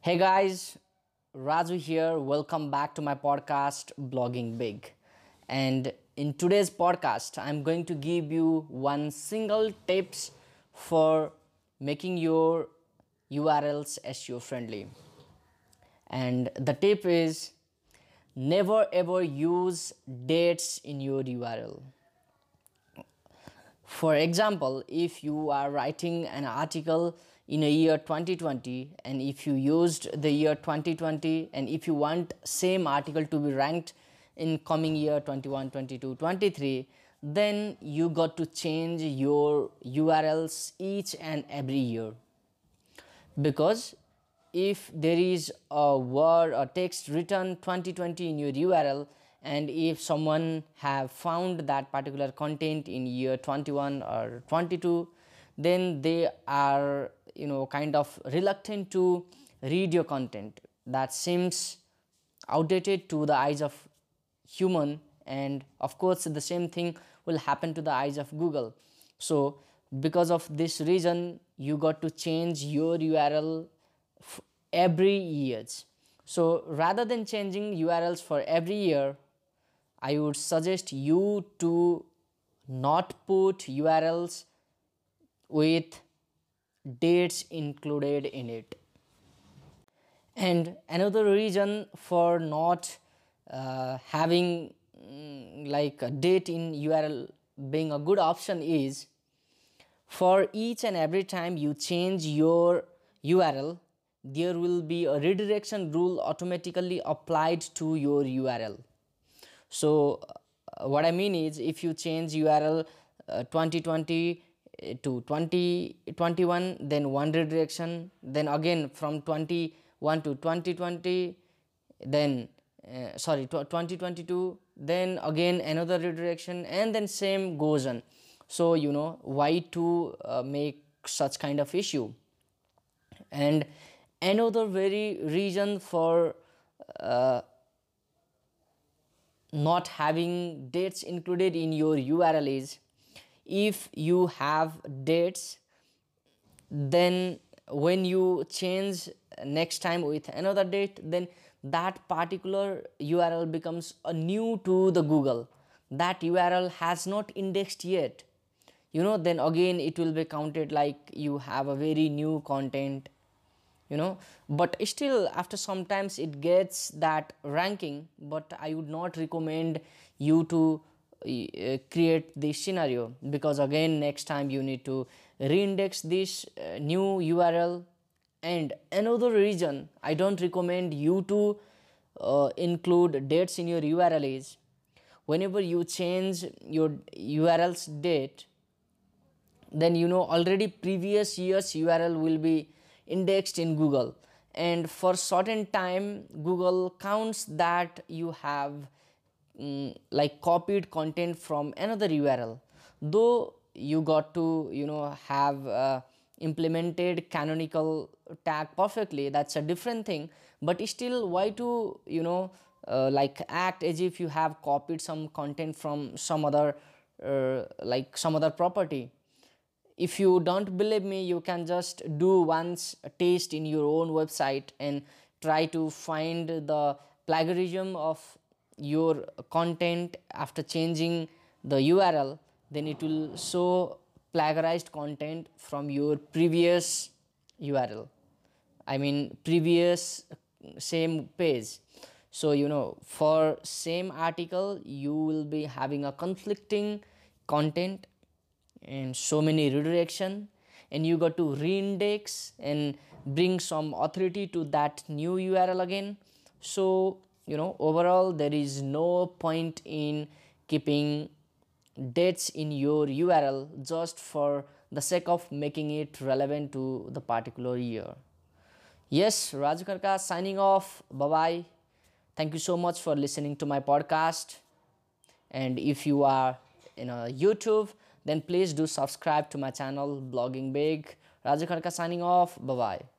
Hey guys, Raju here. Welcome back to my podcast, Blogging Big. And in today's podcast, I'm going to give you one single tips for making your URLs SEO friendly. And the tip is never ever use dates in your URL. For example, if you are writing an article in a year 2020 and if you used the year 2020 and if you want same article to be ranked in coming year 21 22 23 then you got to change your urls each and every year. Because if there is a word or text written 2020 in your url and if someone have found that particular content in year 21 or 22 then they are you know kind of reluctant to read your content. That seems outdated to the eyes of human and of course the same thing will happen to the eyes of google. So because of this reason you got to change your url every years. So rather than changing urls for every year I would suggest you to not put URLs with dates included in it. And another reason for not uh, having mm, like a date in URL being a good option is for each and every time you change your URL, there will be a redirection rule automatically applied to your URL so uh, what i mean is if you change url uh, 2020 to 2021 then one redirection then again from 21 to 2020 then uh, sorry 2022 then again another redirection and then same goes on. So you know why to uh, make such kind of issue? And another very reason for uh, not having dates included in your url is if you have dates then when you change next time with another date then that particular url becomes a new to the google. That url has not indexed yet. You know then again it will be counted like you have a very new content you know. But still after sometimes it gets that ranking. But i would not recommend you to create this scenario? Because again next time you need to reindex this uh, new url and another reason i don't recommend you to uh, include dates in your url is whenever you change your url's date then you know already previous years url will be indexed in Google. And for certain time Google counts that you have um, like copied content from another URL though you got to you know have uh, implemented canonical tag perfectly that's a different thing. But still why to you know uh, like act as if you have copied some content from some other uh, like some other property? If you don't believe me you can just do once a test in your own website and try to find the plagiarism of your content after changing the url then it will show plagiarized content from your previous url i mean previous uh, same page. So you know for same article you will be having a conflicting content and so many redirection and you got to reindex and bring some authority to that new url again. So you know overall there is no point in keeping dates in your url just for the sake of making it relevant to the particular year. Yes raj Kharka signing off. Bye bye thank you so much for listening to my podcast. And if you are in a youtube then please do subscribe to my channel blogging big. Kharka signing off. Bye bye